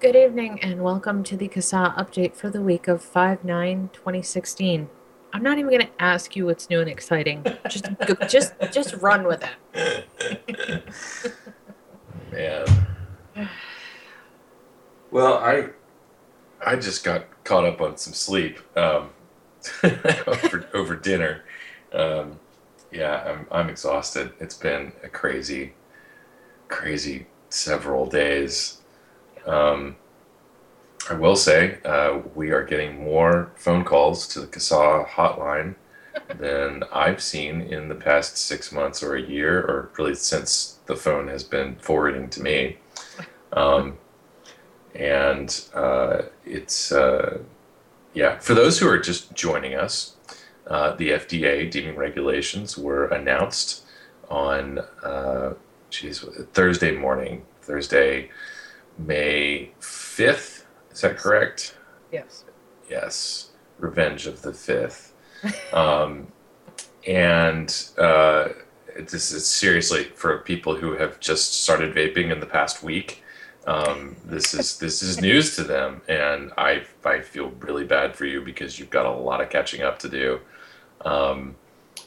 Good evening and welcome to the CASA update for the week of 5 9 2016. I'm not even going to ask you what's new and exciting. Just go, just just run with it. Man. Well, I I just got caught up on some sleep um, over, over dinner. Um, yeah, I'm I'm exhausted. It's been a crazy, crazy several days. Um, I will say uh, we are getting more phone calls to the CASA hotline than I've seen in the past six months or a year, or really since the phone has been forwarding to me. Um, and uh, it's, uh, yeah, for those who are just joining us, uh, the FDA deeming regulations were announced on, uh, geez, Thursday morning, Thursday, May 5th. Is that correct? Yes. Yes. Revenge of the Fifth. Um, and uh, this is seriously for people who have just started vaping in the past week. Um, this is this is news to them, and I I feel really bad for you because you've got a lot of catching up to do. Um,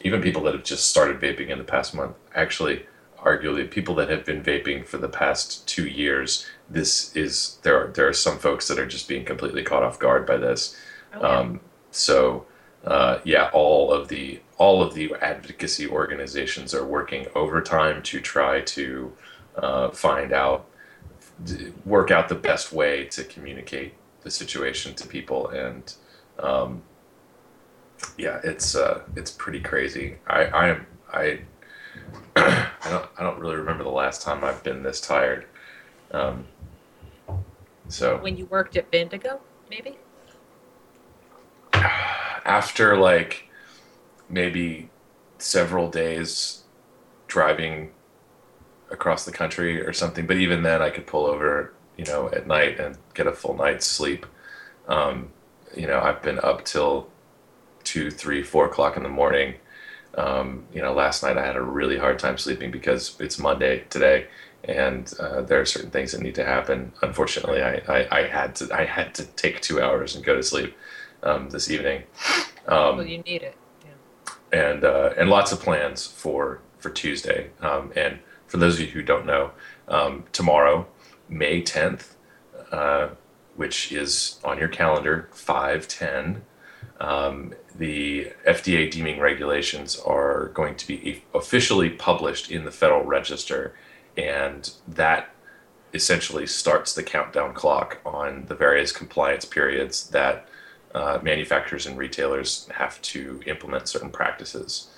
even people that have just started vaping in the past month, actually, arguably people that have been vaping for the past two years, this is there are there are some folks that are just being completely caught off guard by this. Oh, yeah. Um, so uh, yeah, all of the all of the advocacy organizations are working overtime to try to uh, find out, work out the best way to communicate the situation to people, and um, yeah, it's uh, it's pretty crazy. I I am I I don't I don't really remember the last time I've been this tired. Um, so When you worked at Bendigo, maybe? after like maybe several days driving across the country or something, but even then I could pull over, you know, at night and get a full night's sleep. Um, you know, I've been up till two, three, four o'clock in the morning. Um, you know, last night I had a really hard time sleeping because it's Monday today, and uh, there are certain things that need to happen. Unfortunately, I, I, I had to I had to take two hours and go to sleep um, this evening, well, um, you need it. Yeah. and uh, and lots of plans for for Tuesday. Um, and for those of you who don't know, um, tomorrow, May tenth, uh, which is on your calendar, five ten. Um, the FDA deeming regulations are going to be officially published in the Federal Register, and that essentially starts the countdown clock on the various compliance periods that uh, manufacturers and retailers have to implement certain practices.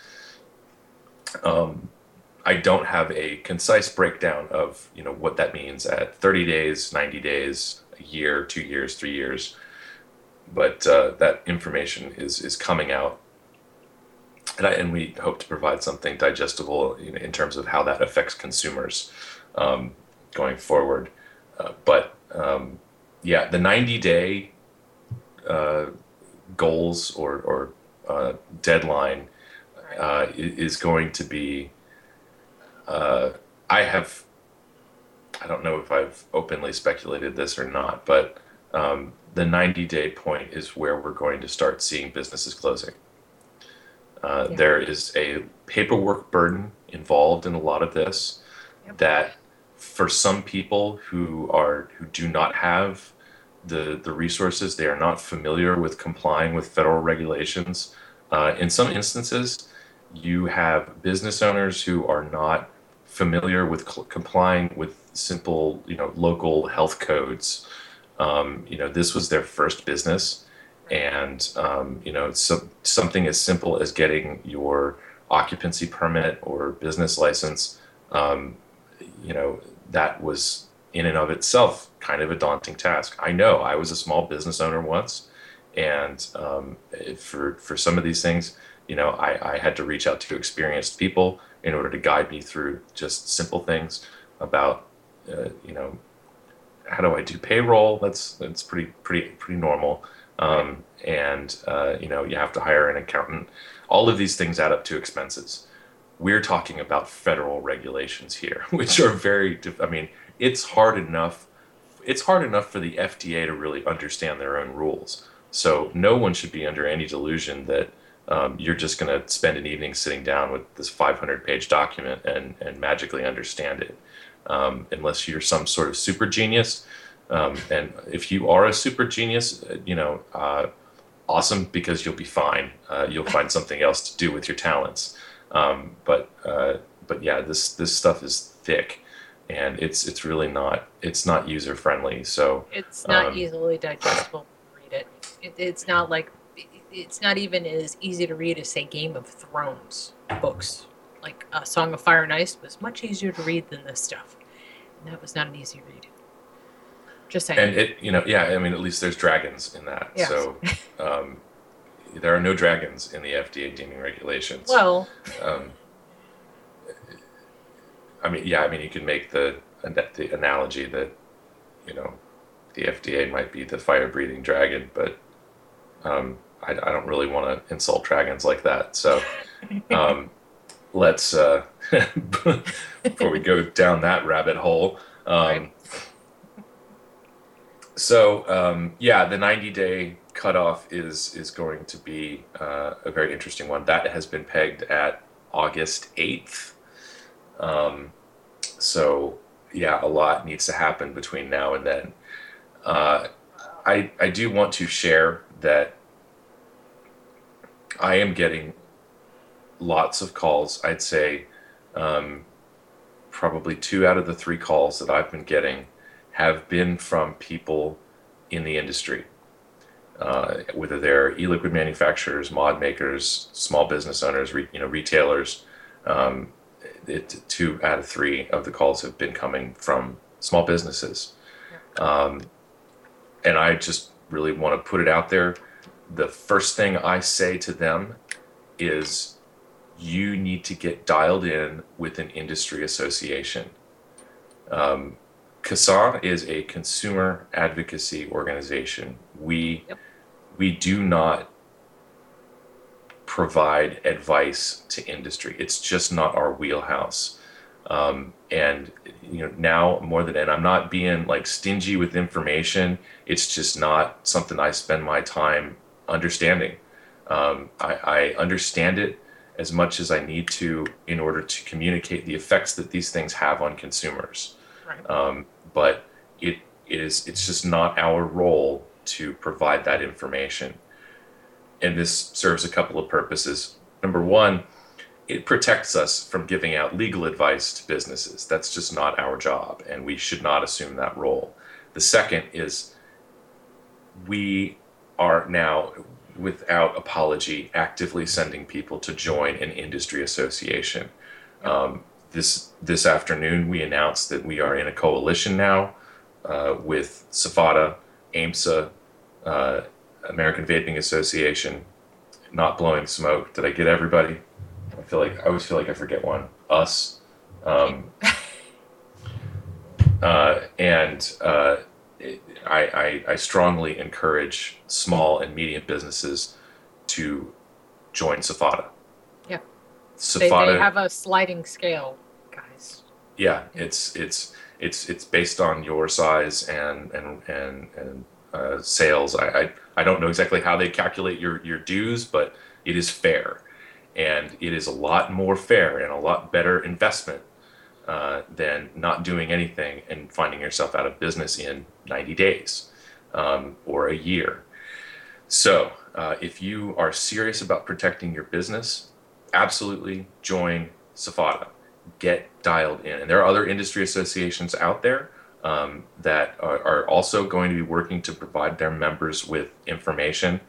Um, I don't have a concise breakdown of you know what that means at 30 days, 90 days, a year, two years, three years, but uh, that information is is coming out, and I, and we hope to provide something digestible in, in terms of how that affects consumers um, going forward. Uh, but um, yeah, the 90 day uh, goals or, or uh, deadline uh, is going to be. Uh, I have. I don't know if I've openly speculated this or not, but um, the 90 day point is where we're going to start seeing businesses closing. Uh, Yeah. There is a paperwork burden involved in a lot of this Yep. that for some people who are who do not have the the resources they are not familiar with complying with federal regulations uh, in some instances you have business owners who are not familiar with cl- complying with simple you know local health codes um, you know this was their first business and um, you know so, something as simple as getting your occupancy permit or business license um, you know that was in and of itself kind of a daunting task i know i was a small business owner once and um, for for some of these things you know I, I had to reach out to experienced people in order to guide me through just simple things about uh, you know how do I do payroll? That's that's pretty pretty pretty normal. Um, and uh, you know you have to hire an accountant. All of these things add up to expenses. We're talking about federal regulations here, which are very. Dif- I mean, it's hard enough it's hard enough for the FDA to really understand their own rules. So no one should be under any delusion that um, you're just going to spend an evening sitting down with this 500 page document and, and magically understand it, um, unless you're some sort of super genius. Um, and if you are a super genius, uh, you know, uh, awesome because you'll be fine. Uh, you'll find something else to do with your talents. Um, but uh, but yeah, this this stuff is thick, and it's it's really not it's not user friendly. So It's not Um, easily digestible. Read it. it. It's not like it's not even as easy to read as say Game of Thrones books. Like uh, Song of Fire and Ice was much easier to read than this stuff, and that was not an easy read. Just saying. and it you know yeah I mean at least there's dragons in that. Yes. So um, there are no dragons in the FDA deeming regulations. well, Um, I mean, yeah, I mean, you can make the the analogy that you know the FDA might be the fire-breathing dragon, but um, I, I don't really want to insult dragons like that. So um, let's uh, before we go down that rabbit hole. Um, Right. So um, yeah, the 90-day cutoff is is going to be uh, a very interesting one. That has been pegged at August 8th. Um, so yeah, a lot needs to happen between now and then. Uh, I I do want to share that I am getting lots of calls. I'd say um, probably two out of the three calls that I've been getting have been from people in the industry uh, whether they're e-liquid manufacturers, mod makers, small business owners, re, you know, retailers. Um, it, two out of three of the calls have been coming from small businesses, um, and I just really want to put it out there. The first thing I say to them is, you need to get dialed in with an industry association. Um, CASA is a consumer advocacy organization. We Yep. we do not provide advice to industry. It's just not our wheelhouse. Um, and you know now more than and I'm not being like stingy with information. It's just not something I spend my time understanding. Um, I, I understand it as much as I need to in order to communicate the effects that these things have on consumers right. um, but it is it's just not our role to provide that information. And this serves a couple of purposes. Number one it protects us from giving out legal advice to businesses. That's just not our job and we should not assume that role. The second is we are now without apology actively sending people to join an industry association. Um, this this afternoon we announced that we are in a coalition now uh, with SFATA, AEMSA, uh, American Vaping Association, Not Blowing Smoke. Did I get everybody? I feel like I always feel like I forget one. Us, um, uh, and uh, it, I, I I strongly encourage small and medium businesses to join SFATA. Yeah. SFATA. They, they have a sliding scale. Yeah it's it's it's it's based on your size and and and and uh, sales. I, I i don't know exactly how they calculate your your dues but it is fair. And it is a lot more fair and a lot better investment uh, than not doing anything and finding yourself out of business in 90 days um, or a year. So uh, if you are serious about protecting your business absolutely join SFATA get dialed in. And there are other industry associations out there um, that are, are also going to be working to provide their members with information.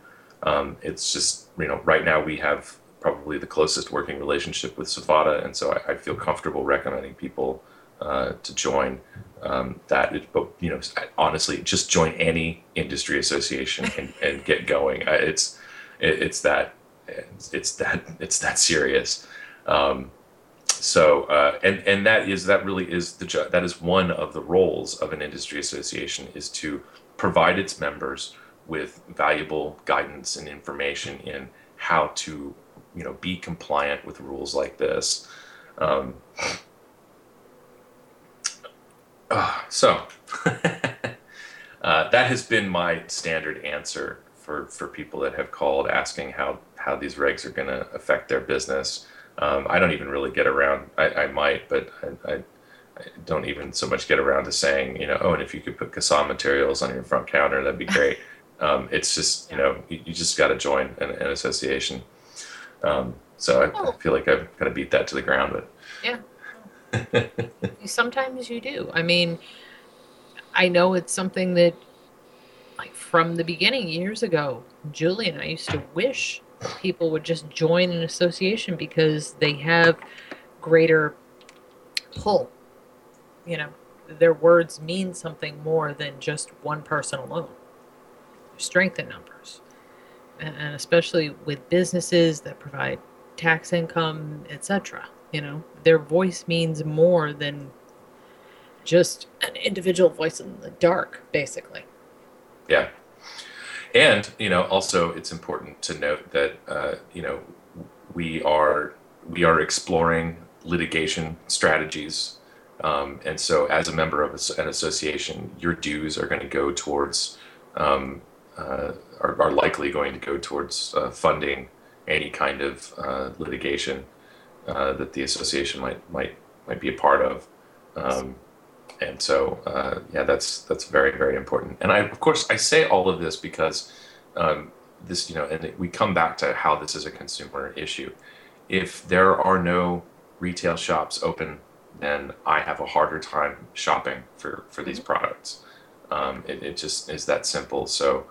Um, it's just, you know, right now we have probably the closest working relationship with SFATA, and so I, I feel comfortable recommending people uh, to join um, that. It, but, you know, honestly, just join any industry association and, and get going. Uh, It's, it, it's that, it's, it's that, it's that serious. Um, so uh, and and that is that really is the jo- that is one of the roles of an industry association is to provide its members with valuable guidance and information in how to you know be compliant with rules like this um, uh, so uh, that has been my standard answer for for people that have called asking how how these regs are going to affect their business. Um, I don't even really get around. I, I might, but I, I, I, don't even so much get around to saying, you know, oh, and if you could put CASA materials on your front counter, that'd be great. Um, it's just, you know, you, you just got to join an, an association. Um, so I, I, feel like I've got to beat that to the ground, but yeah. Sometimes you do. I mean, I know it's something that, like from the beginning years ago, Julie and I used to wish people would just join an association because they have greater pull. You know, their words mean something more than just one person alone. Strength in numbers. And especially with businesses that provide tax income, etc. You know, their voice means more than just an individual voice in the dark, basically. Yeah. And, you know, also it's important to note that, uh, you know, we are we are exploring litigation strategies. Um, and so, as a member of an association, your dues are going to go towards, um, uh, are, are, likely going to go towards uh, funding any kind of uh, litigation uh, that the association might might might be a part of. Um, and so uh, yeah that's that's very very important. And i of course i say all of this because um, this you know and we come back to how this is a consumer issue. If there are no retail shops open then i have a harder time shopping for for these mm-hmm. products. Um, it, it just is that simple. So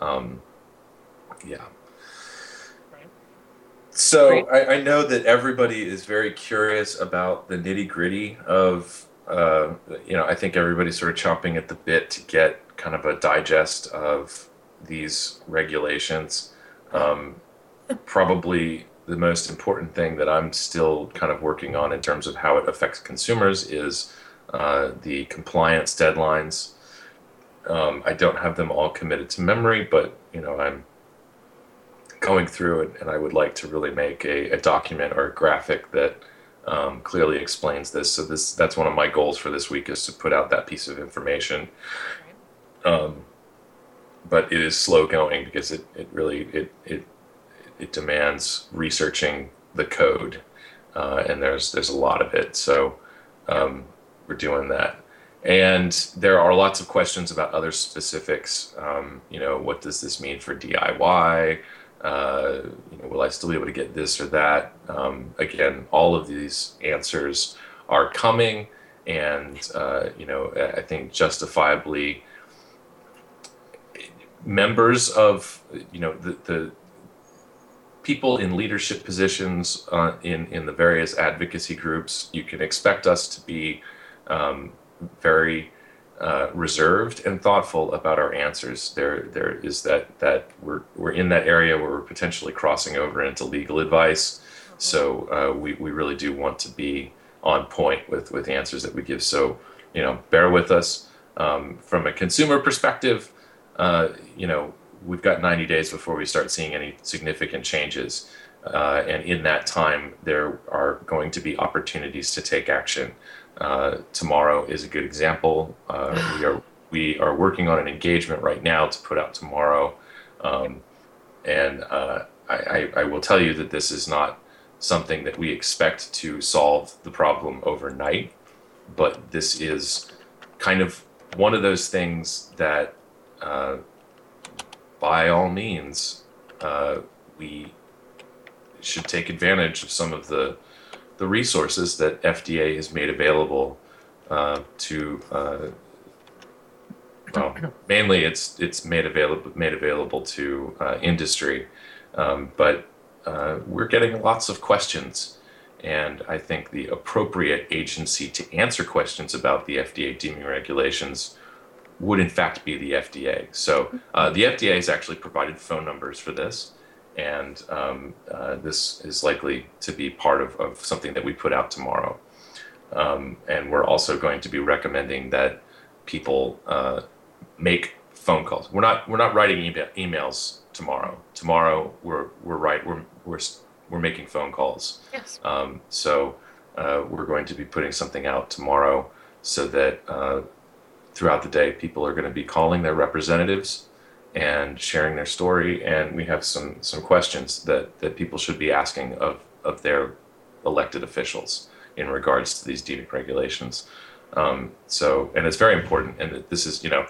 um, yeah. So I, I know that everybody is very curious about the nitty gritty of uh, you know, I think everybody's sort of chomping at the bit to get kind of a digest of these regulations. Um, probably the most important thing that I'm still kind of working on in terms of how it affects consumers is uh, the compliance deadlines. Um, I don't have them all committed to memory, but you know, I'm going through it, and I would like to really make a, a document or a graphic that um, clearly explains this. So this that's one of my goals for this week is to put out that piece of information. Um, but it is slow going because it, it really it, it it demands researching the code, uh, and there's there's a lot of it. So um, we're doing that. And there are lots of questions about other specifics. Um, you know, what does this mean for DIY? Uh, you know, will I still be able to get this or that? Um, again, all of these answers are coming, and uh, you know, I think justifiably, members of you know the, the people in leadership positions uh, in in the various advocacy groups, you can expect us to be um, very uh, reserved and thoughtful about our answers. There, there is that that we're we're in that area where we're potentially crossing over into legal advice. Mm-hmm. So uh, we we really do want to be on point with with answers that we give. So you know, bear with us. Um, from a consumer perspective, uh, you know, we've got 90 days before we start seeing any significant changes. Uh, and in that time, there are going to be opportunities to take action. Uh, tomorrow is a good example. Uh, we are we are working on an engagement right now to put out tomorrow, um, and uh, I, I, will tell you that this is not something that we expect to solve the problem overnight, but this is kind of one of those things that, uh, by all means, uh, we should take advantage of some of the the resources that FDA has made available uh, to uh, well, mainly it's it's made available made available to uh, industry, um, but uh, we're getting lots of questions, and I think the appropriate agency to answer questions about the FDA deeming regulations would in fact be the FDA. So uh, the FDA has actually provided phone numbers for this and um, uh, this is likely to be part of, of something that we put out tomorrow. Um, and we're also going to be recommending that people uh, make phone calls. We're not we're not writing email, emails tomorrow. Tomorrow we're we're right we're we're we're making phone calls. Yes. Um, so uh, we're going to be putting something out tomorrow so that uh, throughout the day, people are going to be calling their representatives and sharing their story, and we have some some questions that that people should be asking of of their elected officials in regards to these deeming regulations. Um, so, and it's very important, and this is you know.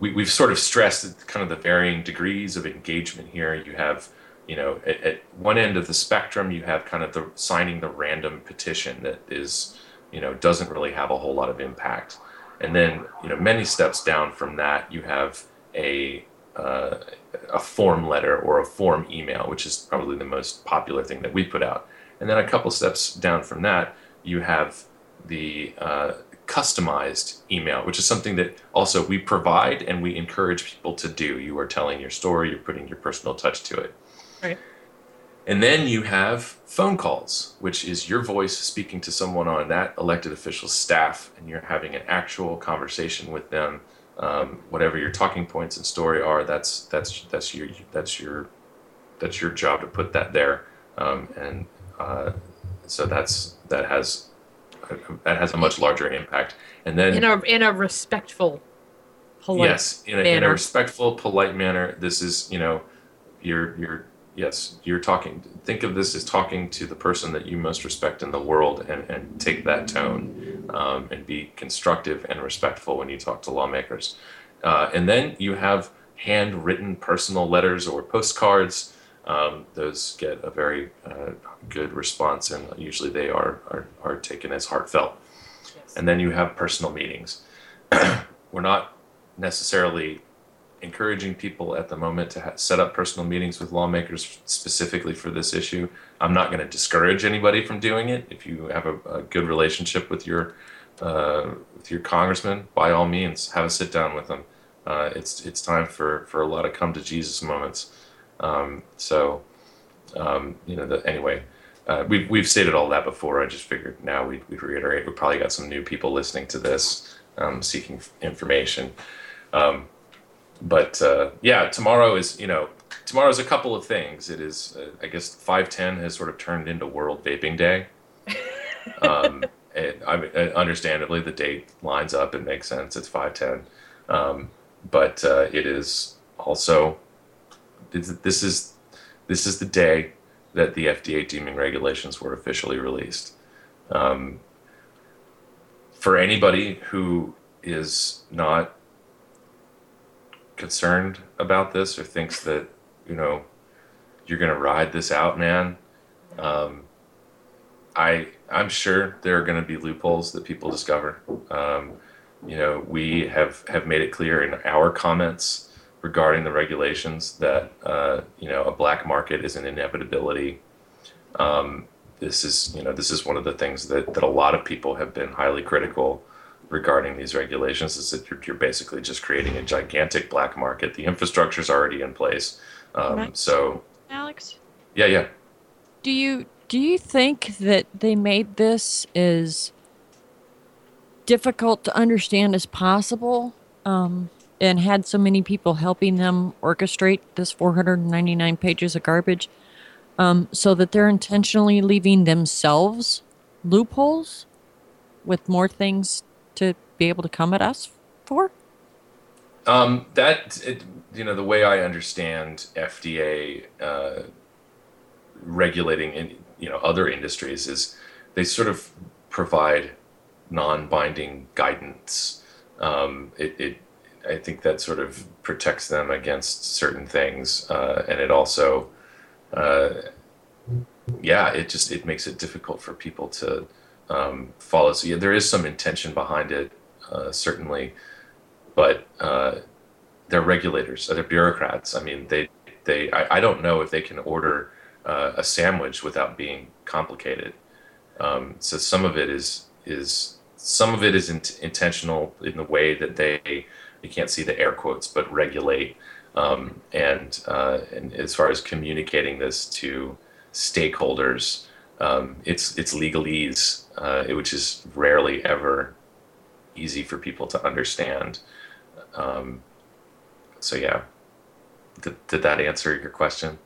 We, we've sort of stressed kind of the varying degrees of engagement here. You have you know, at, at, one end of the spectrum, you have kind of the signing the random petition that is, you know, doesn't really have a whole lot of impact. And then, you know, many steps down from that, you have a uh, a form letter or a form email, which is probably the most popular thing that we put out. And then a couple steps down from that, you have the uh, customized email, which is something that also we provide and we encourage people to do. You are telling your story, you're putting your personal touch to it. Right. And then you have phone calls, which is your voice speaking to someone on that elected official's staff, and you're having an actual conversation with them. Um, whatever your talking points and story are, that's that's that's your that's your that's your job to put that there, um, and uh, so that's that has that has a much larger impact. And then in a in a respectful, polite yes, in a, in a respectful, polite manner. This is you know, you're you're yes, you're talking. Think of this as talking to the person that you most respect in the world, and and take that tone, um, and be constructive and respectful when you talk to lawmakers. Uh, and then you have handwritten personal letters or postcards. Um, those get a very uh, good response, and usually they are are, are taken as heartfelt. Yes. And then you have personal meetings. We're not necessarily encouraging people at the moment to ha- set up personal meetings with lawmakers specifically for this issue. I'm not going to discourage anybody from doing it. If you have a, a good relationship with your uh, with your congressman, by all means, have a sit down with them. Uh, it's it's time for for a lot of come to Jesus moments. Um, so, um, you know, the, anyway. Uh, we've, we've stated all that before. I just figured now we'd, we'd reiterate. We probably got some new people listening to this, um, seeking information. Um, but uh, yeah, tomorrow is you know tomorrow is a couple of things. It is uh, I guess five ten has sort of turned into World Vaping Day. um, I mean, understandably, the date lines up. It makes sense. It's five ten, um, but uh, it is also this is this is the day that the FDA deeming regulations were officially released. Um, for anybody who is not concerned about this or thinks that you know you're gonna ride this out, man, um, I I'm sure there are going to be loopholes that people discover. Um, you know, we have have made it clear in our comments regarding the regulations that uh, you know a black market is an inevitability. Um, this is you know this is one of the things that that a lot of people have been highly critical regarding these regulations is that you're, you're basically just creating a gigantic black market. The infrastructure is already in place. Um, so, Alex, yeah, yeah. Do you do you think that they made this as difficult to understand as possible, um, and had so many people helping them orchestrate this 499 pages of garbage, um, so that they're intentionally leaving themselves loopholes with more things to be able to come at us for? Um, that it, you know the way I understand FDA uh, regulating in you know other industries is they sort of provide non-binding guidance. Um, it, it I think that sort of protects them against certain things, uh, and it also, uh, yeah, it just it makes it difficult for people to um, follow. So yeah, there is some intention behind it, uh, certainly, but uh, they're regulators, they're bureaucrats. I mean, they they I, I don't know if they can order uh, a sandwich without being complicated. Um, so some of it is is some of it is in, intentional in the way that they you can't see the air quotes, but regulate. Um, and uh, and as far as communicating this to stakeholders, um, it's it's legalese, uh, which is rarely ever easy for people to understand. Um, so yeah, did, did that answer your question?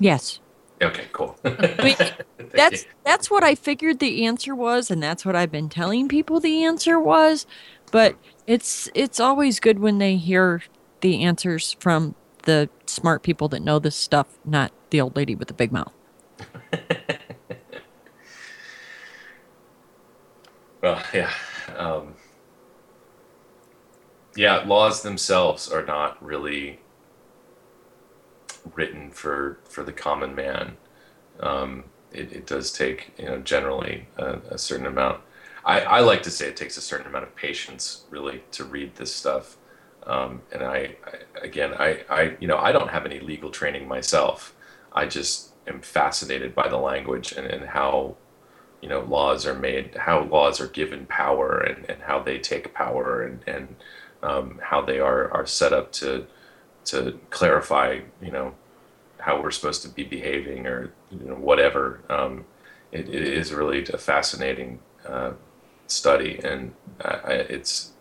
Yes. Okay, cool. mean, That's that's what I figured the answer was, and that's what I've been telling people the answer was. But it's it's always good when they hear the answers from the smart people that know this stuff, not the old lady with the big mouth. Well, yeah. Um, yeah, laws themselves are not really written for for the common man. Um, it, it does take, you know, generally a, a certain amount. I, I like to say it takes a certain amount of patience, really, to read this stuff. Um, and I, I, again, I, I, you know, I don't have any legal training myself. I just am fascinated by the language and, and how you know laws are made how laws are given power and, and how they take power and, and um, how they are, are set up to to clarify you know how we're supposed to be behaving or you know whatever. Um, it, it is really a fascinating uh, study and I, I, it's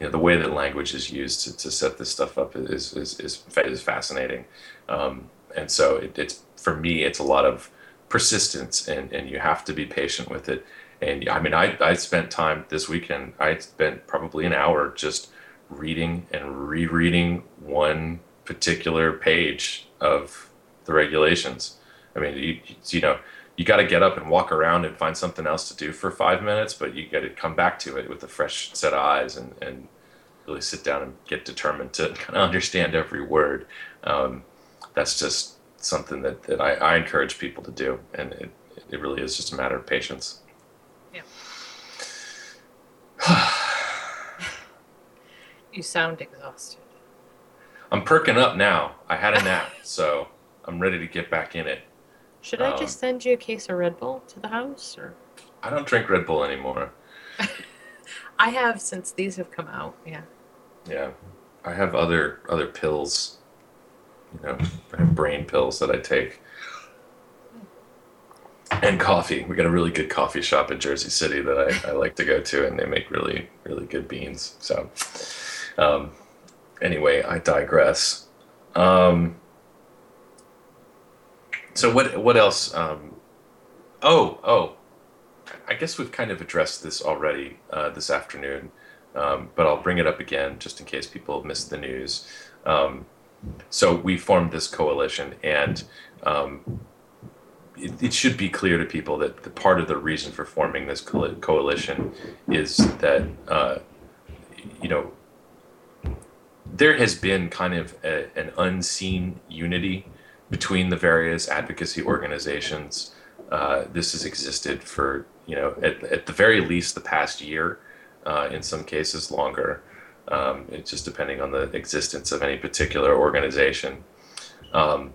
you know the way that language is used to, to set this stuff up is is, is, is fascinating. Um, and so it, it's for me it's a lot of persistence and, and you have to be patient with it. And i mean I, I spent time this weekend i spent probably an hour just reading and rereading one particular page of the regulations. I mean you, you know you got to get up and walk around and find something else to do for five minutes but you got to come back to it with a fresh set of eyes and, and really sit down and get determined to kind of understand every word. Um, that's just something that, that I, I encourage people to do and it, it really is just a matter of patience Yeah. You sound exhausted. i'm perking up now i had a nap so i'm ready to get back in it Should I Um, just send you a case of Red Bull to the house, or i don't drink red bull anymore I have since these have come out. Yeah. yeah i have other other pills you know I have brain pills that i take. And coffee. We got a really good coffee shop in jersey city that I, I like to go to and they make really really good beans. So um, anyway i digress. Um, so what what else um, oh oh i guess we've kind of addressed this already uh, this afternoon um, but i'll bring it up again just in case people have missed the news. Um, so we formed this coalition and um, it, it should be clear to people that the part of the reason for forming this coali- coalition is that uh, you know there has been kind of a, an unseen unity between the various advocacy organizations. Uh, this has existed for you know at, at the very least the past year, uh, in some cases longer. Um, it's just depending on the existence of any particular organization. Um,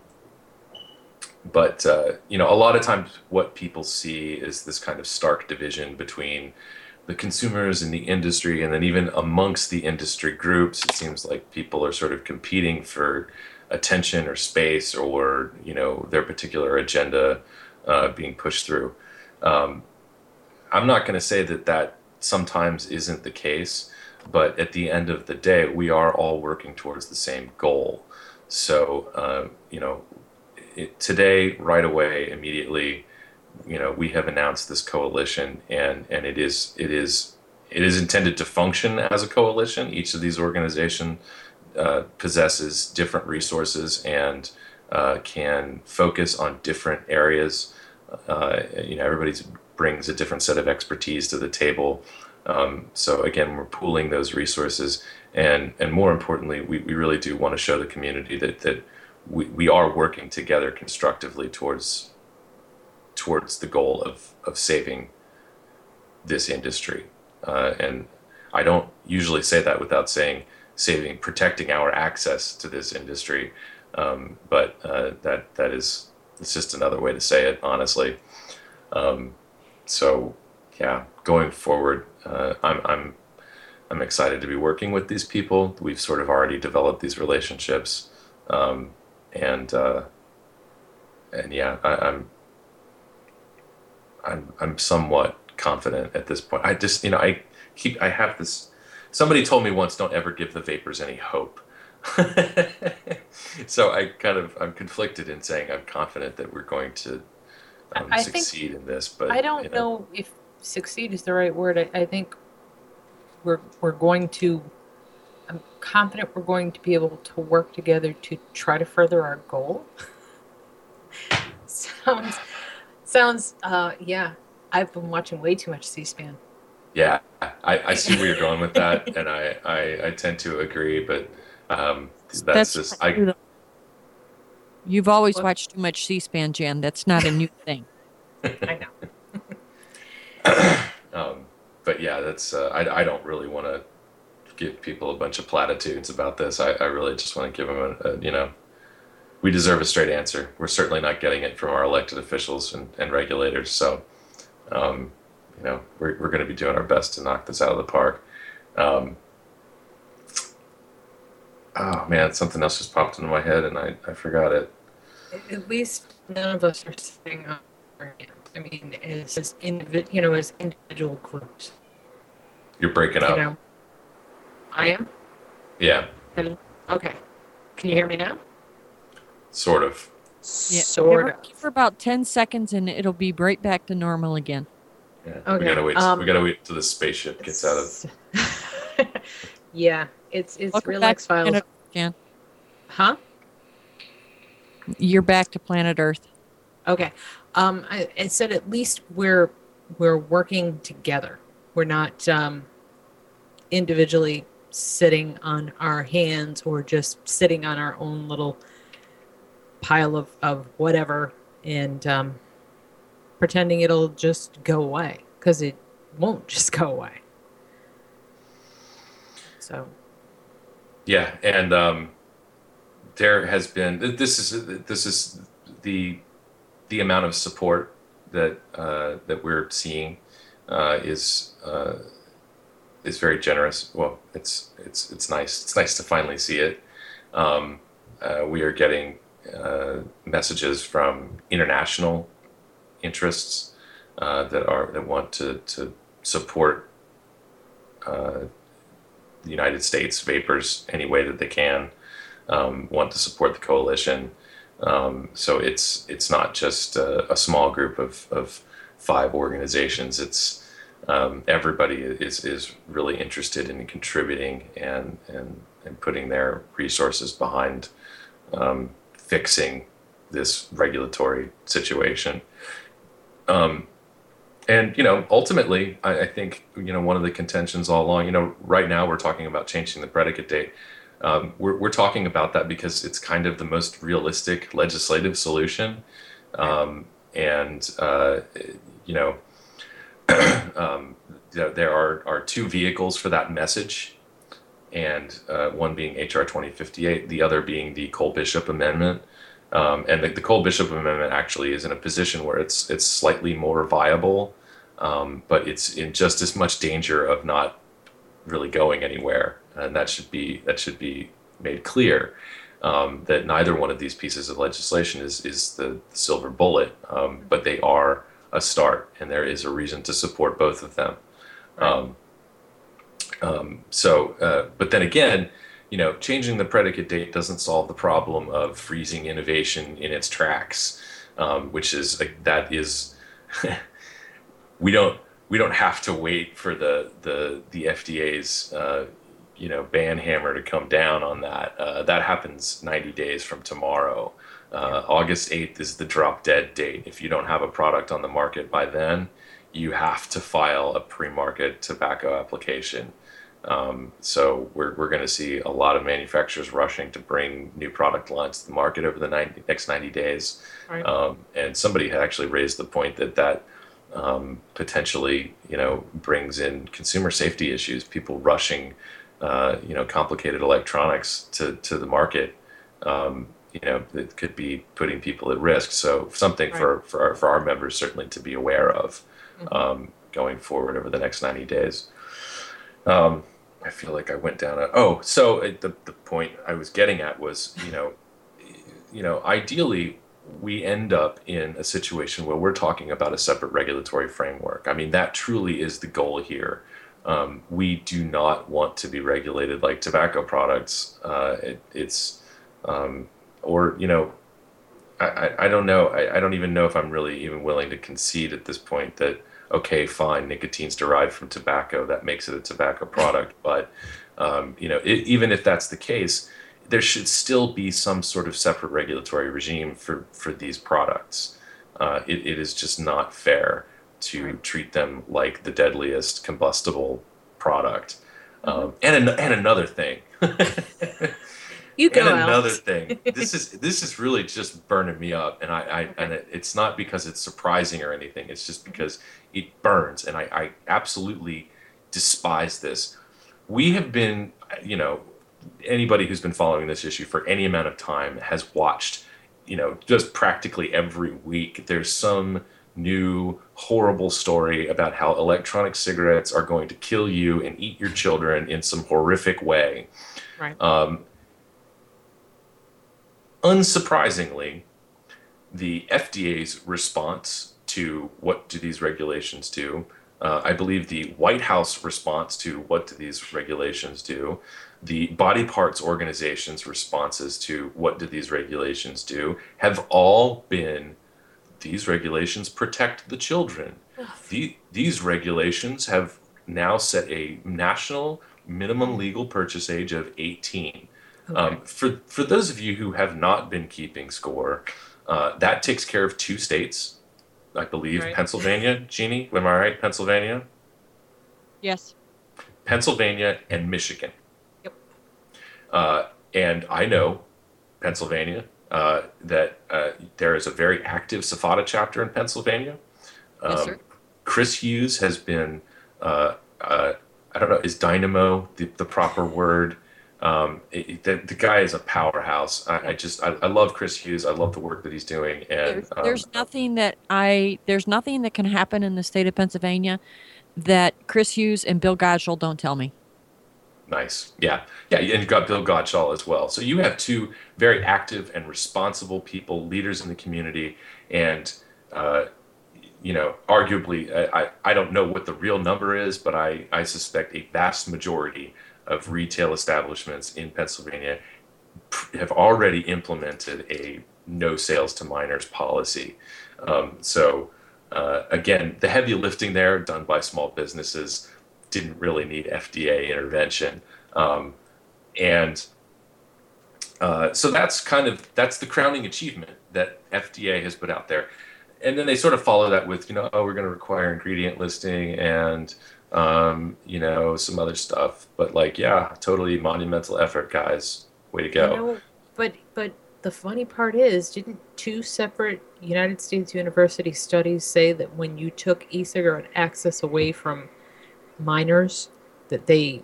but uh, you know, a lot of times, what people see is this kind of stark division between the consumers and the industry, and then even amongst the industry groups, it seems like people are sort of competing for attention or space, or you know, their particular agenda uh, being pushed through. Um, I'm not going to say that that sometimes isn't the case, but at the end of the day, we are all working towards the same goal. So, uh, you know, it, today, right away, immediately, you know, we have announced this coalition, and and it is it is it is intended to function as a coalition. Each of these organizations uh, possesses different resources and uh, can focus on different areas. Uh, you know, everybody brings a different set of expertise to the table. Um, so again, we're pooling those resources, and and more importantly, we, we really do want to show the community that that we, we are working together constructively towards towards the goal of of saving this industry. Uh, and I don't usually say that without saying saving, protecting our access to this industry. Um, but uh, that that is it's just another way to say it, honestly. Um, so yeah, going forward, uh, I'm I'm I'm excited to be working with these people. We've sort of already developed these relationships, um, and uh, and yeah, I, I'm I'm I'm somewhat confident at this point. I just you know I keep I have this. Somebody told me once, don't ever give the vapers any hope. so I kind of I'm conflicted in saying I'm confident that we're going to um, succeed in this, but I don't you know if succeed is the right word. I, I think we're we're going to. I'm confident we're going to be able to work together to try to further our goal. sounds sounds uh yeah. I've been watching way too much C-SPAN. Yeah, I, I see where you're going with that, and I, I, I tend to agree, but um, that's, just I. You've always What? watched too much C-SPAN, Jan. That's not a new thing. I know. um, but yeah, that's uh, I, I don't really want to give people a bunch of platitudes about this. I, I really just want to give them a, a you know, we deserve a straight answer. We're certainly not getting it from our elected officials and, and regulators. So, um, you know, we're, we're going to be doing our best to knock this out of the park. Um, oh man, something else just popped into my head and I, I forgot it. At- least none of us are sitting our hands. I mean, as, as individ, you know, as individual groups. You're breaking You up. know, I am. Yeah, Hello? Okay. Can you hear me now? sort of. Yeah, Sort give, her, of. give her about 10 seconds and it'll be right back to normal again. Yeah. Okay, We gotta wait. um, we gotta wait till the spaceship gets out of. yeah, it's it's Welcome real back X Files. Planet Jan. Huh? You're back to planet Earth. Okay. Um, I, I said at least we're we're working together. We're not um, individually sitting on our hands or just sitting on our own little pile of, of whatever and um, pretending it'll just go away because it won't just go away. So Yeah, and um, there has been this is this is the the amount of support that uh, that we're seeing uh, is uh, is very generous. Well, it's it's it's nice. It's nice to finally see it. Um, uh, we are getting uh, messages from international interests uh, that are that want to to support the United States vapers any way that they can. Um, want to support the coalition. Um, so it's it's not just a, a small group of, of five organizations. It's um, everybody is is really interested in contributing and and and putting their resources behind um, fixing this regulatory situation. Um, and you know, ultimately, I, I think you know one of the contentions all along. You know, right now we're talking about changing the predicate date. Um, we're we're talking about that because it's kind of the most realistic legislative solution, um, and uh, you know, um, there, are are two vehicles for that message, and uh, one being HR twenty fifty eight, the other being the Cole Bishop Amendment. Um, and the, the Cole Bishop Amendment actually is in a position where it's it's slightly more viable, um, but it's in just as much danger of not really going anywhere, and that should be that should be made clear. Um, that neither one of these pieces of legislation is is the silver bullet, um, but they are a start, and there is a reason to support both of them. Um, um, so, uh, but then again, you know, changing the predicate date doesn't solve the problem of freezing innovation in its tracks, um, which is like, that is we don't we don't have to wait for the the the FDA's uh, you know ban hammer to come down on that. Uh, that happens 90 days from tomorrow. Uh, August 8th is the drop dead date. If you don't have a product on the market by then, you have to file a pre-market tobacco application. Um, so we're, we're going to see a lot of manufacturers rushing to bring new product lines to the market over the 90, next 90 days. Right. Um, and somebody had actually raised the point that that um, potentially, you know, brings in consumer safety issues. People rushing, uh, you know, complicated electronics to to the market. Um, you know, that could be putting people at risk. So something for for our, for our members certainly to be aware of um, going forward over the next 90 days. Um, I feel like I went down a oh so uh, the the point I was getting at was you know you know ideally we end up in a situation where we're talking about a separate regulatory framework. I mean that truly is the goal here. Um, we do not want to be regulated like tobacco products. Uh, it, it's um, or you know, I, I, I don't know. I, I don't even know if I'm really even willing to concede at this point that okay, fine, nicotine's derived from tobacco. That makes it a tobacco product. But um, you know, it, even if that's the case, there should still be some sort of separate regulatory regime for for these products. Uh, it, it is just not fair to Right. treat them like the deadliest combustible product. Um, and an, and another thing. You go, and another Alex. thing. This is this is really just burning me up, and I, I and it, it's not because it's surprising or anything. It's just because it burns, and I, I absolutely despise this. We have been, you know, anybody who's been following this issue for any amount of time has watched, you know, just practically every week. There's some new horrible story about how electronic cigarettes are going to kill you and eat your children in some horrific way. Right. Um, unsurprisingly, the FDA's response to what do these regulations do, uh, I believe the White House response to what do these regulations do, the body parts organization's responses to what do these regulations do, have all been these regulations protect the children. The, these regulations have now set a national minimum legal purchase age of 18. Um, for for those of you who have not been keeping score, uh, that takes care of two states, I believe, Right. Pennsylvania. Jeannie, am I right? Pennsylvania, Yes. Pennsylvania, and Michigan. Yep. Uh, and I know Pennsylvania uh, that uh, there is a very active SFATA chapter in Pennsylvania. Yes, Um, sir. Chris Hughes has been, uh, uh, I don't know, is dynamo the, the proper word? Um, it, it- the, the guy is a powerhouse. I, I just, I, I love Chris Hughes. I love the work that he's doing. And There's, um, there's nothing that I there's nothing that can happen in the state of Pennsylvania that Chris Hughes and Bill Godshall don't tell me. Nice. Yeah. Yeah. And you've got Bill Godshall as well. So you have two very active and responsible people, leaders in the community. And, uh, you know, arguably, I, I, don't know what the real number is, but I, I suspect a vast majority of retail establishments in Pennsylvania have already implemented a no sales to minors policy. Um, so, uh, again, the heavy lifting there done by small businesses didn't really need FDA intervention. Um, and uh, so that's kind of that's the crowning achievement that FDA has put out there. And then they sort of follow that with, you know, oh, we're going to require ingredient listing and, um, you know, some other stuff. But like, yeah, totally monumental effort, guys. Way to go. You know, but but the funny part is, didn't two separate United States university studies say that when you took e-cigarette access away from minors, that they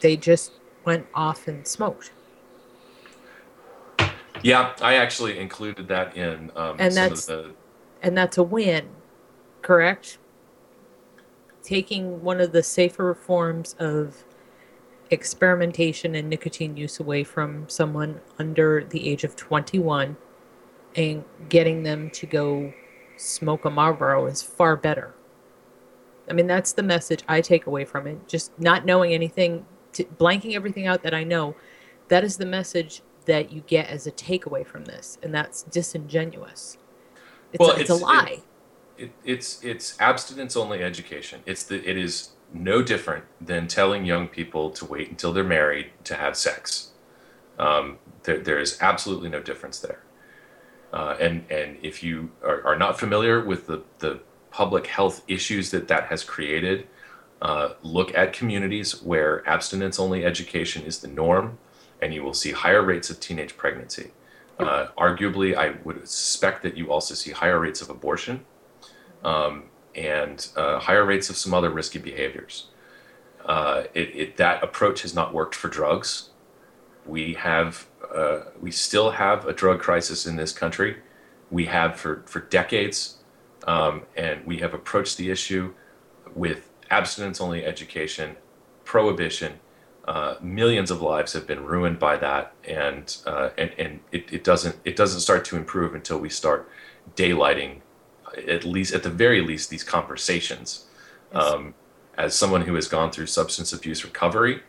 they just went off and smoked? Yeah, I actually included that in um, And some that's- of the And that's a win, correct? Taking one of the safer forms of experimentation and nicotine use away from someone under the age of 21 and getting them to go smoke a Marlboro is far better. I mean, that's the message I take away from it. Just not knowing anything, to, blanking everything out that I know, that is the message that you get as a takeaway from this, and that's disingenuous. It's, Well, a, it's, a it's- lie. it, it's it's abstinence only education. It's the it is no different than telling young people to wait until they're married to have sex. Um, there there is absolutely no difference there. Uh, and and if you are, are not familiar with the the public health issues that that has created, uh, look at communities where abstinence only education is the norm, and you will see higher rates of teenage pregnancy. Uh, arguably, I would suspect that you also see higher rates of abortion um, and uh, higher rates of some other risky behaviors. Uh, it, it, that approach has not worked for drugs. We have, uh, we still have a drug crisis in this country. We have for, for decades, um, and we have approached the issue with abstinence-only education, prohibition. Uh, millions of lives have been ruined by that, and uh, and and it, it doesn't it doesn't start to improve until we start daylighting at least at the very least these conversations Yes. um, as someone who has gone through substance abuse recovery,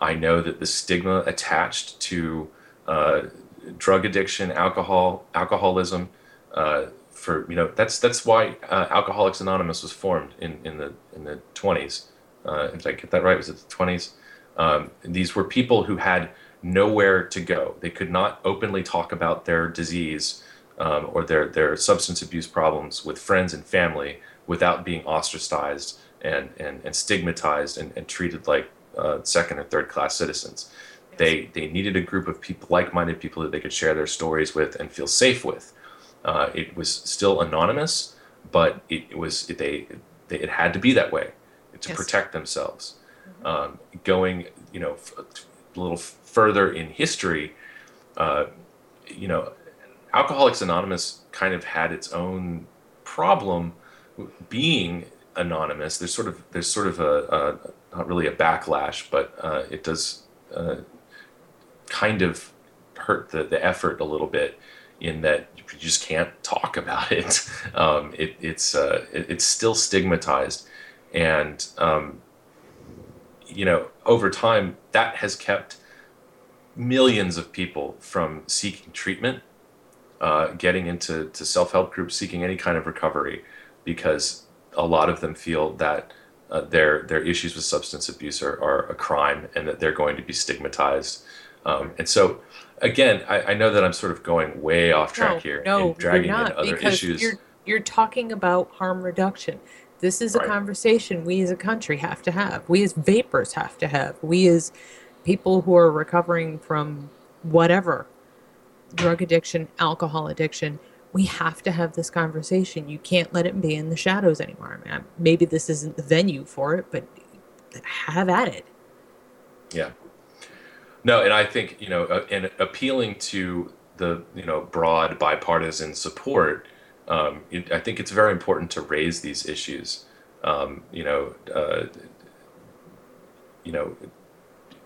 I know that the stigma attached to uh, drug addiction, alcohol, alcoholism, uh, for you know that's that's why uh, Alcoholics Anonymous was formed in, in the in the 20s. Uh, did I get that right? Was it the 20s? Um, these were people who had nowhere to go. They could not openly talk about their disease um, or their their substance abuse problems with friends and family without being ostracized and and, and stigmatized and, and treated like uh, second or third class citizens. They they needed a group of people, like-minded people that they could share their stories with and feel safe with. Uh, it was still anonymous, but it, it was it, they, they it had to be that way to Yes. protect themselves. Um, going you know f- a little further in history, uh, you know, Alcoholics Anonymous kind of had its own problem being anonymous. There's sort of there's sort of a, a not really a backlash, but uh, it does uh, kind of hurt the, the effort a little bit in that you just can't talk about it. Um, it it's uh, it, it's still stigmatized, and um, you know over time that has kept millions of people from seeking treatment, uh, getting into to self help groups, seeking any kind of recovery, because a lot of them feel that uh, their their issues with substance abuse are, are a crime and that they're going to be stigmatized. Um, and so, again, I, I know that I'm sort of going way off track no, here no, and dragging you're in not other because issues. you're you're talking about harm reduction. This is a Right. conversation we as a country have to have. We as vapers have to have. We as people who are recovering from whatever drug addiction, alcohol addiction, we have to have this conversation. You can't let it be in the shadows anymore. I mean, maybe this isn't the venue for it, but have at it. Yeah. No, and I think you know, uh, in appealing to the you know broad bipartisan support, um, it, I think it's very important to raise these issues. Um, you know, uh, you know,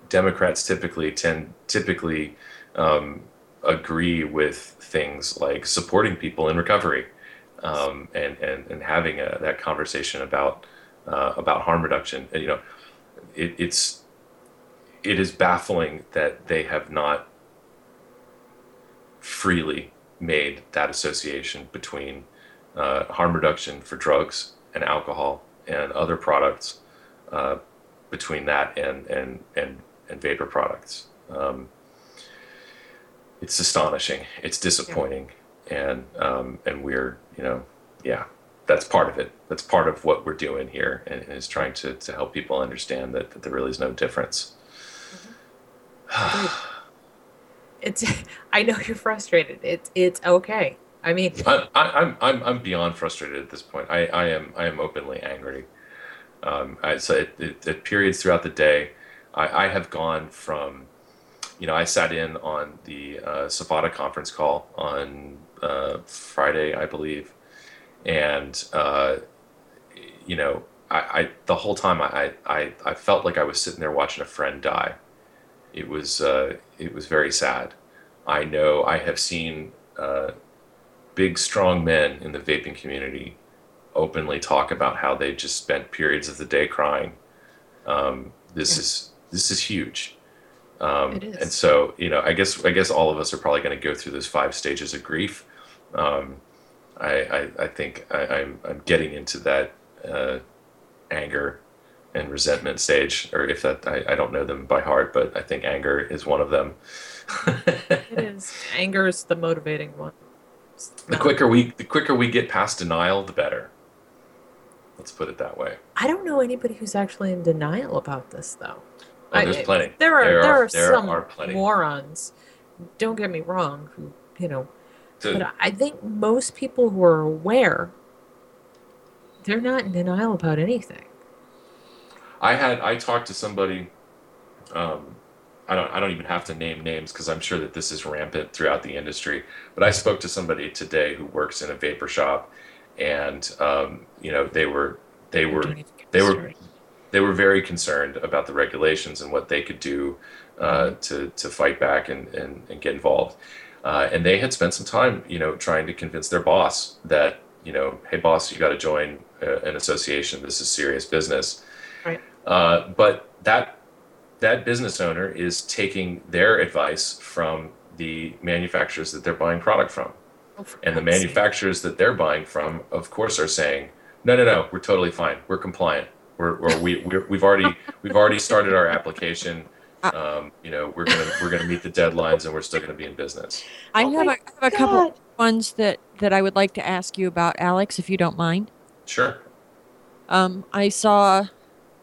Democrats typically tend typically um, agree with things like supporting people in recovery um, and, and and having a, that conversation about uh, about harm reduction. And, you know, it, it's it is baffling that they have not freely made that association between uh, harm reduction for drugs and alcohol and other products uh, between that and and and and vapor products. Um, it's astonishing. It's disappointing, and um, and we're you know yeah that's part of it. That's part of what we're doing here, and, and is trying to to help people understand that, that there really is no difference. It's I know you're frustrated. It's it's okay. I mean, I, I, I'm I'm I'm beyond frustrated at this point. I, I am I am openly angry. Um, I so it, it, at periods throughout the day, I, I have gone from, you know, I sat in on the uh, SFATA conference call on uh, Friday, I believe, and uh, you know, I, I the whole time I, I I felt like I was sitting there watching a friend die. It was uh, it was very sad. I know I have seen. Uh, big strong men in the vaping community openly talk about how they just spent periods of the day crying um, this Yeah. is this is huge um, It is. and so you know i guess i guess all of us are probably going to go through those five stages of grief um, I, I i think I, i'm i'm getting into that uh, anger and resentment stage or if that I, I don't know them by heart but i think anger is one of them it is anger is the motivating one. The quicker we the quicker we get past denial, the better. Let's put it that way. I don't know anybody who's actually in denial about this, though. Oh, I- there's plenty. There are There there, are- are, there some are morons. Don't get me wrong. Who you know, So, but I think most people who are aware, they're not in denial about anything. I had I talked to somebody. Um, I don't I don't even have to name names because I'm sure that this is rampant throughout the industry. But I spoke to somebody today who works in a vapor shop, and um, you know they were they were Don't even get they were they were very concerned about the regulations and what they could do uh, to to fight back and and, and get involved. Uh, and they had spent some time, you know, trying to convince their boss that, you know, hey boss, you got to join uh, an association. This is serious business. Uh, but that that business owner is taking their advice from the manufacturers that they're buying product from. Oh, And the manufacturers that they're buying from, of course, are saying, no, no, no, we're totally fine. We're compliant. We're, or we, we're, we've already, we've already started our application. Um, you know, we're gonna, we're gonna meet the deadlines, and we're still gonna be in business. I Oh have, a, my have a couple God. ones that that I would like to ask you about, Alex, if you don't mind. Sure. Um, I saw,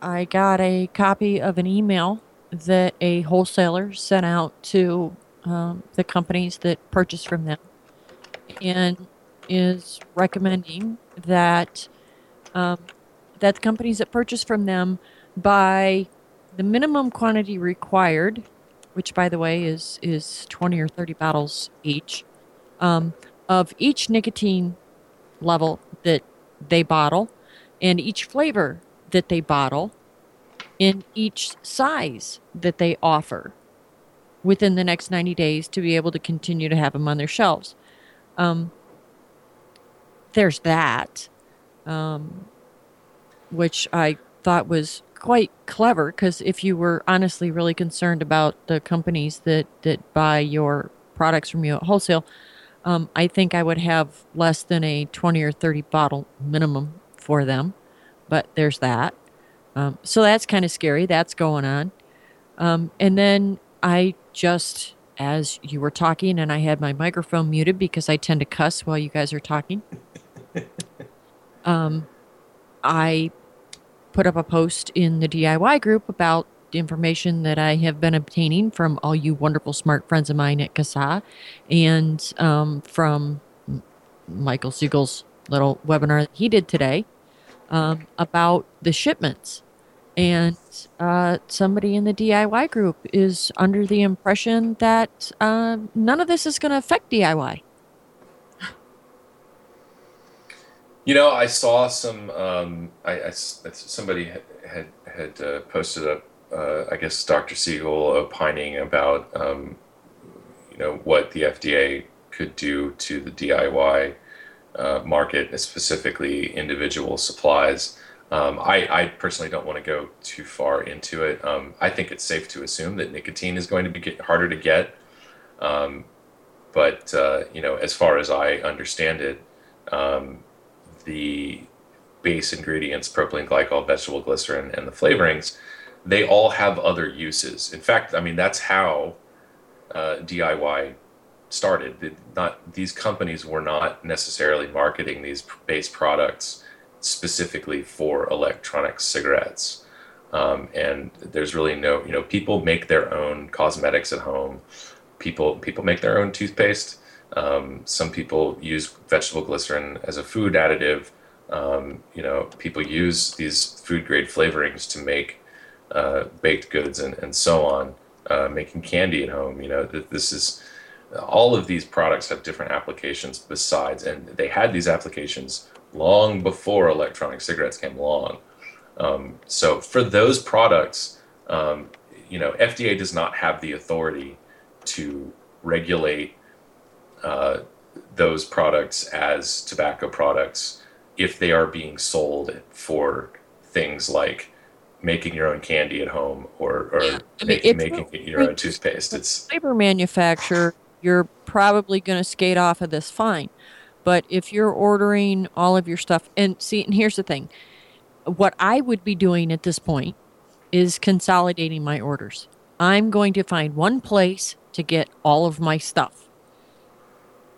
I got a copy of an email that a wholesaler sent out to um, the companies that purchase from them, and is recommending that um, that the companies that purchase from them buy the minimum quantity required, which by the way is is twenty or thirty bottles each, um, of each nicotine level that they bottle and each flavor that they bottle in each size that they offer within the next 90 days to be able to continue to have them on their shelves. Um, there's that, um, which I thought was quite clever because if you were honestly really concerned about the companies that, that buy your products from you at wholesale, um, I think I would have less than a 20 or 30 bottle minimum for them, but there's that. Um, so that's kind of scary. That's going on. Um, and then I just, as you were talking, and I had my microphone muted because I tend to cuss while you guys are talking, um, I put up a post in the DIY group about the information that I have been obtaining from all you wonderful, smart friends of mine at CASA and um, from Michael Siegel's little webinar that he did today um, about the shipments. And uh, somebody in the DIY group is under the impression that uh, none of this is going to affect DIY. You know, I saw some. Um, I, I somebody had had, had uh, posted up. Uh, I guess Dr. Siegel opining about um, you know what the FDA could do to the DIY uh, market, specifically individual supplies. Um, I, I personally don't want to go too far into it. Um, I think it's safe to assume that nicotine is going to be harder to get. Um, but uh, you know, as far as I understand it, um, the base ingredients, propylene glycol, vegetable glycerin, and the flavorings, they all have other uses. In fact, I mean that's how uh, DIY started. Not these companies were not necessarily marketing these base products specifically for electronic cigarettes. Um, and there's really no, you know, people make their own cosmetics at home. People people make their own toothpaste. Um, some people use vegetable glycerin as a food additive. Um, you know, people use these food grade flavorings to make uh, baked goods and, and so on. Uh, making candy at home, you know, th- this is all of these products have different applications besides, and they had these applications long before electronic cigarettes came along. Um, so for those products, um, you know, FDA does not have the authority to regulate uh, those products as tobacco products if they are being sold for things like making your own candy at home or, or I mean, make, making your own toothpaste. It's Flavor manufacturer, you're probably going to skate off of this fine. But if you're ordering all of your stuff, and see, and here's the thing what I would be doing at this point is consolidating my orders. I'm going to find one place to get all of my stuff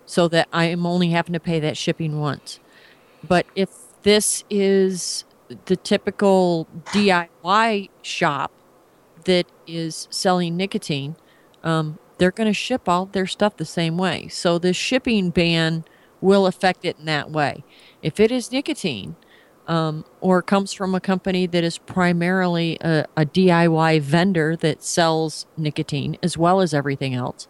so that I am only having to pay that shipping once. But if this is the typical DIY shop that is selling nicotine, um, they're going to ship all their stuff the same way. So the shipping ban will affect it in that way. If it is nicotine, um, or comes from a company that is primarily a, a DIY vendor that sells nicotine as well as everything else,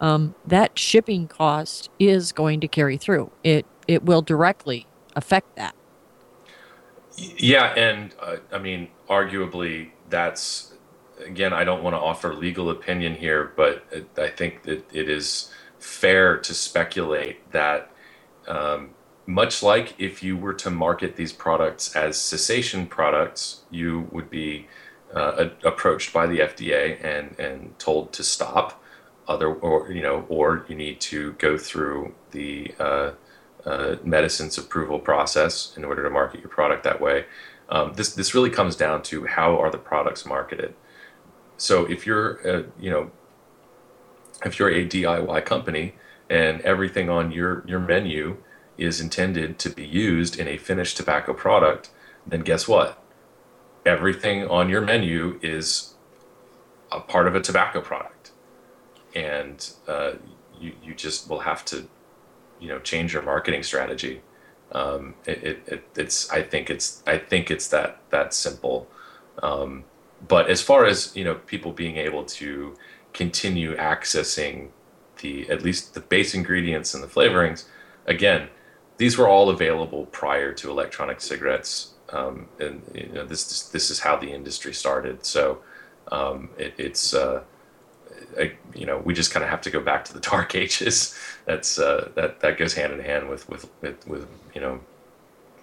um, that shipping cost is going to carry through. It it will directly affect that. Yeah, and uh, I mean, arguably, that's again, I don't want to offer legal opinion here, but I think that it is fair to speculate that um, much like if you were to market these products as cessation products, you would be uh, a- approached by the FDA and and told to stop. Other or you know, or you need to go through the uh, uh, medicines approval process in order to market your product that way. Um, this this really comes down to how are the products marketed. So if you're a, you know if you're a DIY company and everything on your your menu is intended to be used in a finished tobacco product, then guess what? Everything on your menu is a part of a tobacco product, and uh, you you just will have to you know change your marketing strategy. Um, it, it, it's I think it's I think it's that that simple. Um, but as far as you know, people being able to continue accessing the at least the base ingredients and the flavorings, again, these were all available prior to electronic cigarettes, um, and you know this, this this is how the industry started. So um, it, it's uh, I, you know we just kind of have to go back to the dark ages. That's uh, that that goes hand in hand with with with, with you know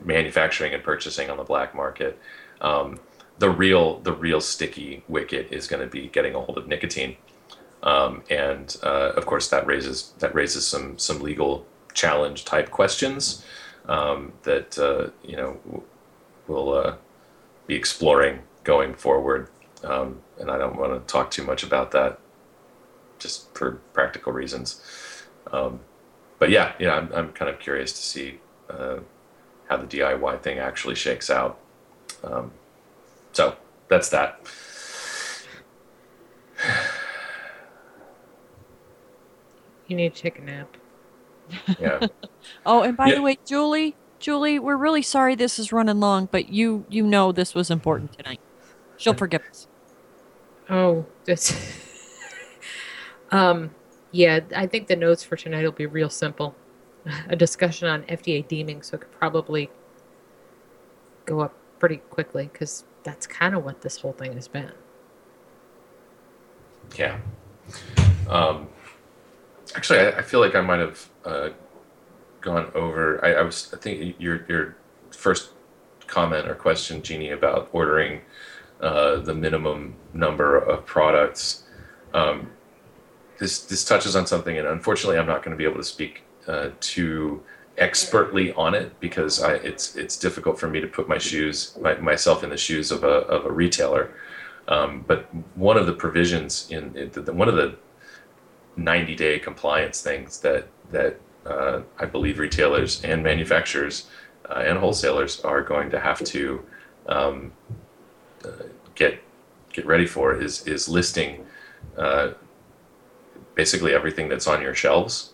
manufacturing and purchasing on the black market. Um, the real the real sticky wicket is going to be getting a hold of nicotine, um, and uh, of course that raises that raises some some legal challenge type questions um, that uh, you know we'll uh, be exploring going forward. Um, and I don't want to talk too much about that, just for practical reasons. Um, but yeah, yeah, I'm, I'm kind of curious to see uh, how the DIY thing actually shakes out. Um, so that's that. You need to take a nap. Yeah. Oh, and by Yeah. the way, Julie, Julie, we're really sorry this is running long, but you you know this was important tonight. She'll forgive us. Oh, that's. um, yeah, I think the notes for tonight will be real simple. A discussion on FDA deeming, so it could probably go up pretty quickly because that's kind of what this whole thing has been. Yeah. Um, actually, I, I feel like I might have uh, gone over. I, I was. I think your your first comment or question, Jeannie, about ordering uh, the minimum number of products. Um, this this touches on something, and unfortunately, I'm not going to be able to speak uh, too expertly on it because I, it's it's difficult for me to put my shoes my, myself in the shoes of a of a retailer. Um, but one of the provisions in, in the, one of the 90 day compliance things that that uh, I believe retailers and manufacturers uh, and wholesalers are going to have to um, uh, get get ready for is is listing uh, basically everything that's on your shelves.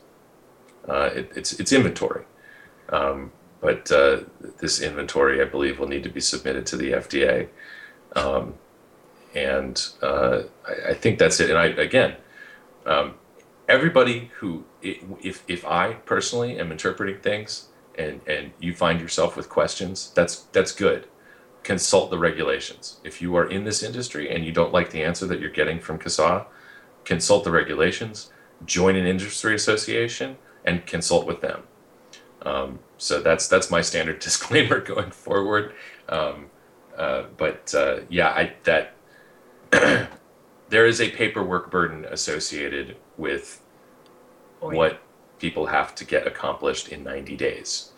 Uh, it, it's it's inventory, um, but uh, this inventory I believe will need to be submitted to the FDA. Um, and uh, I, I think that's it. And I again, um, everybody who, if, if I personally am interpreting things and and you find yourself with questions, that's that's good. Consult the regulations. If you are in this industry and you don't like the answer that you're getting from CASA, consult the regulations. Join an industry association and consult with them. Um, so that's that's my standard disclaimer going forward. Um, uh, but uh, yeah, I that there is a paperwork burden associated with Oh, yeah. what people have to get accomplished in 90 days.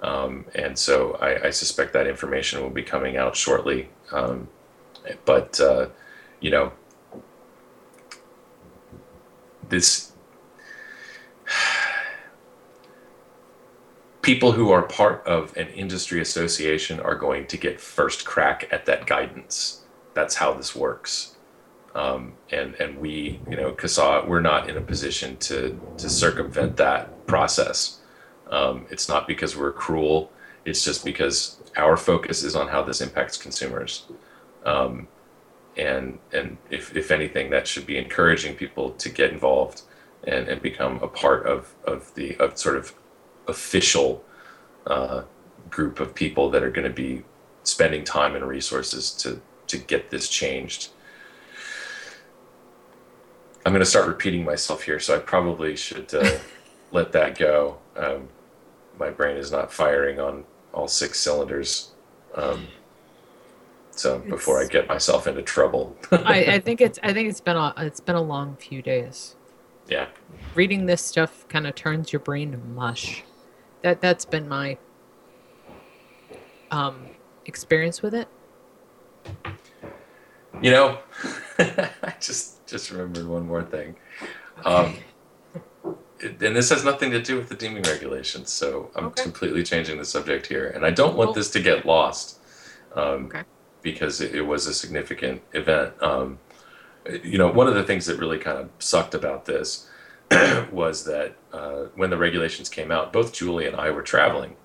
Um, and so I, I suspect that information will be coming out shortly. Um, but, uh, you know, this people who are part of an industry association are going to get first crack at that guidance. That's how this works um, and and we you know CASA we're not in a position to to circumvent that process. Um, it's not because we're cruel. It's just because our focus is on how this impacts consumers. Um, and and if, if anything, that should be encouraging people to get involved and, and become a part of, of the of sort of official uh, group of people that are going to be spending time and resources to to get this changed. I'm going to start repeating myself here, so I probably should uh, let that go. Um, my brain is not firing on all six cylinders. Um, so before I get myself into trouble, I, I think it's I think it's been a it's been a long few days. yeah, Reading this stuff kind of turns your brain to mush. That that's been my um experience with it. you know, I just just remembered one more thing. Um, it- and this has nothing to do with the deeming regulations, so I'm Okay. completely changing the subject here, and I don't want Cool. this to get lost, um, Okay. because it, it was a significant event. Um, you know, one of the things that really kind of sucked about this was that uh, when the regulations came out, both Julie and I were traveling.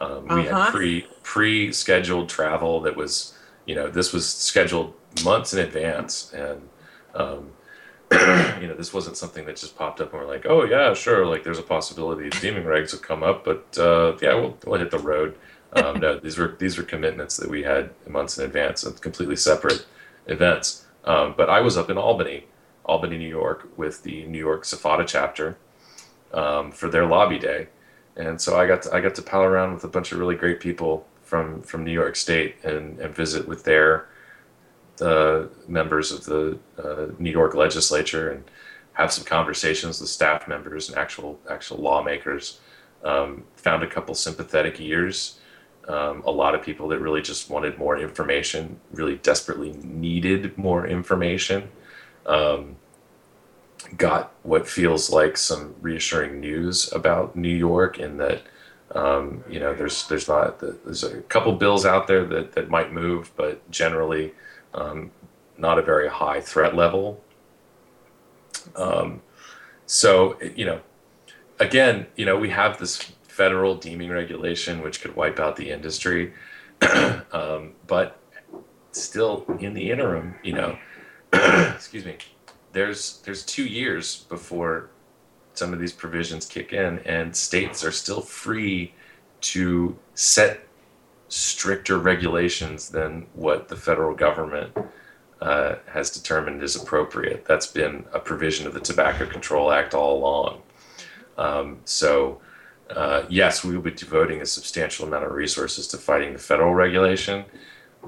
Um, we Uh-huh. had pre pre scheduled travel that was, you know, this was scheduled months in advance, and um, you know, this wasn't something that just popped up and we're like, oh yeah, sure, like there's a possibility deeming regs will come up, but uh, yeah, we'll, we'll hit the road. Um, no, these were these were commitments that we had months in advance of completely separate events. Um, but I was up in Albany, Albany, New York, with the New York SFATA chapter um, for their lobby day, and so I got to, I got to pal around with a bunch of really great people from from New York State and, and visit with their the members of the uh, New York legislature and have some conversations with staff members and actual actual lawmakers. Um, found a couple sympathetic ears. Um, a lot of people that really just wanted more information, really desperately needed more information. Um, got what feels like some reassuring news about New York in that um, you know there's there's not there's a couple bills out there that, that might move, but generally um, not a very high threat level. Um, so you know, again, you know, we have this federal deeming regulation which could wipe out the industry, um, but still in the interim, you know, excuse me, there's there's two years before some of these provisions kick in, and states are still free to set stricter regulations than what the federal government uh, has determined is appropriate. That's been a provision of the Tobacco Control Act all along. Um, so, uh, yes, we will be devoting a substantial amount of resources to fighting the federal regulation,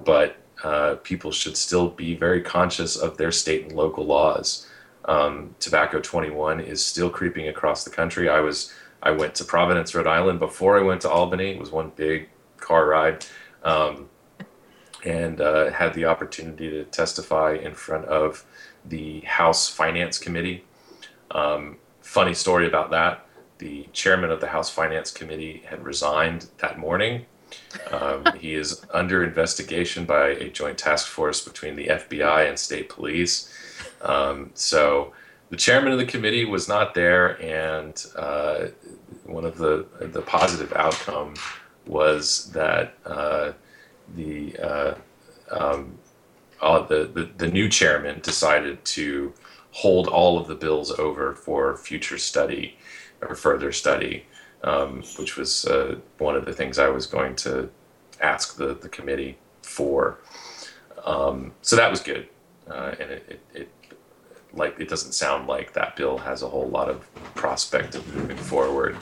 but uh, people should still be very conscious of their state and local laws. Um, Tobacco 21 is still creeping across the country. I was I went to Providence, Rhode Island before I went to Albany. It was one big car ride, um, and uh, had the opportunity to testify in front of the House Finance Committee. Um, funny story about that: the chairman of the House Finance Committee had resigned that morning. Um, he is under investigation by a joint task force between the FBI and state police. Um, so the chairman of the committee was not there, and uh, one of the the positive outcome was that uh, the, uh, um, all the, the the new chairman decided to hold all of the bills over for future study or further study, um, which was uh, one of the things I was going to ask the, the committee for. Um, so that was good, uh, and it, it, it like it doesn't sound like that bill has a whole lot of prospect of moving forward.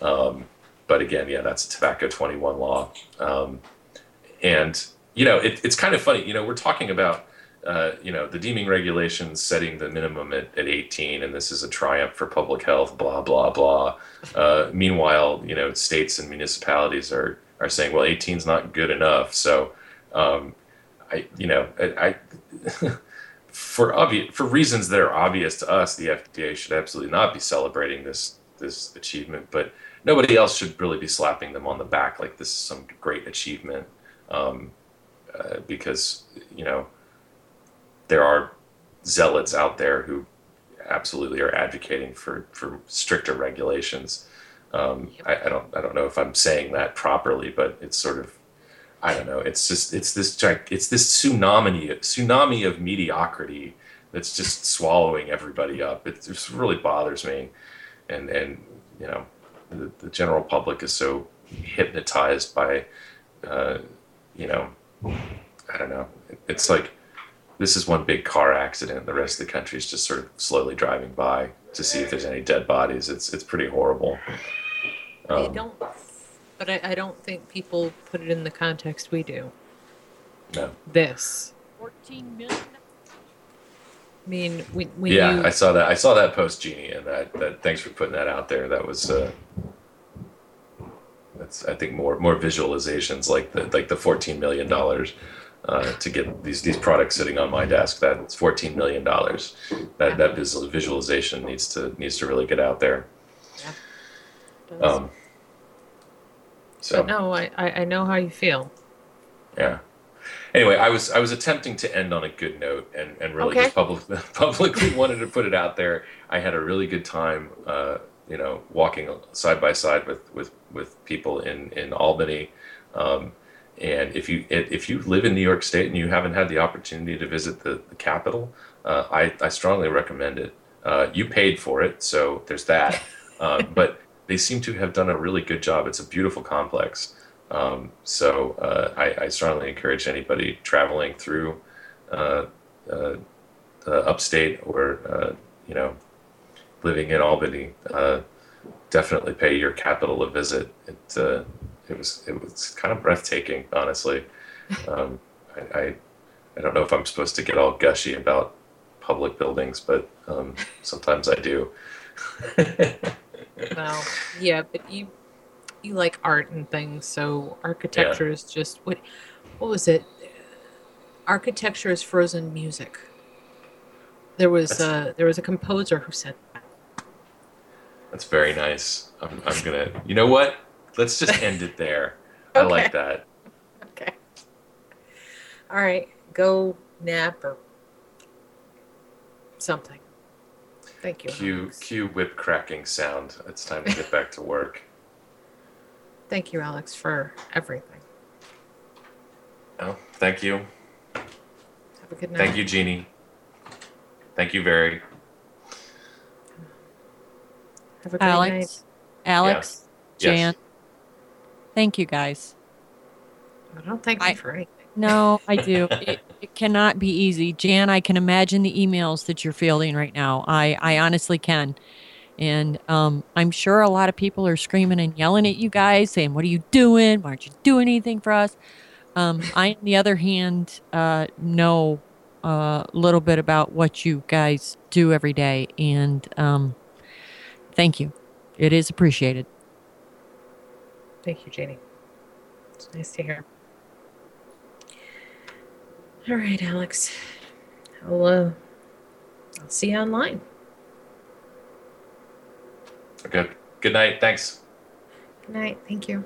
Um, but again, yeah, that's a tobacco 21 law. Um, and, you know, it, it's kind of funny, you know, we're talking about, uh, you know, the deeming regulations setting the minimum at, at 18, and this is a triumph for public health, blah, blah, blah. Uh, meanwhile, you know, states and municipalities are, are saying, well, 18 is not good enough. So, um, I, you know, I, I for obvious for reasons that are obvious to us, the FDA should absolutely not be celebrating this this achievement, but nobody else should really be slapping them on the back like this is some great achievement, um, uh, because you know there are zealots out there who absolutely are advocating for for stricter regulations. Um, I, I don't I don't know if I'm saying that properly, but it's sort of I don't know. It's just it's this it's this tsunami tsunami of mediocrity that's just swallowing everybody up. It just really bothers me, and and you know the, the general public is so hypnotized by uh, you know I don't know. It's like this is one big car accident. The rest of the country is just sort of slowly driving by to see if there's any dead bodies. It's it's pretty horrible. I Um, don't, but I, I don't think people put it in the context we do. no. This. 14 million. I mean, when, when yeah, you I saw that. I saw that post, Jeannie, and that, that. Thanks for putting that out there. That was. Uh, that's I think more more visualizations like the like the fourteen million dollars uh, to get these these products sitting on my desk. That's fourteen million dollars. That that visual, visualization needs to needs to really get out there. does. Um, so but no, I, I, I know how you feel. Yeah. Anyway, I was I was attempting to end on a good note and, and really Okay. just public, publicly wanted to put it out there. I had a really good time, uh, you know, walking side by side with with, with people in in Albany. Um, and if you if you live in New York State and you haven't had the opportunity to visit the, the capital, uh, I I strongly recommend it. Uh, you paid for it, so there's that. Uh, but they seem to have done a really good job. It's a beautiful complex. Um, so uh, I, I strongly encourage anybody traveling through uh, uh, uh, upstate or uh, you know living in Albany, uh, definitely pay your capital a visit. It uh, it was it was kind of breathtaking, honestly. Um, I, I I don't know if I'm supposed to get all gushy about public buildings, but um, sometimes I do. Well, yeah, but you you like art and things, so architecture is just what what was it? Architecture is frozen music. There was That's- uh there was a composer who said that. That's very nice. I'm, I'm gonna. You know what? Let's just end it there. I like that. Okay. All right, go nap or something. Thank you. Cue cue whip cracking sound. It's time to get back to work. Thank you, Alex, for everything. Oh, thank you. Have a good night. Thank you, Jeannie. Thank you, very. Have a great night. Alex, Alex, Yes. Jan. Thank you guys. I don't thank you for anything. No, I do. It, it cannot be easy. Jan, I can imagine the emails that you're fielding right now. I, I honestly can. And um, I'm sure a lot of people are screaming and yelling at you guys, saying, What are you doing? Why aren't you doing anything for us? Um, I, on the other hand, uh, know a little bit about what you guys do every day. And um, thank you. It is appreciated. Thank you, Janie. It's nice to hear. All right, Alex. I'll uh, I'll see you online. Good. Good night. Thanks. Good night. Thank you.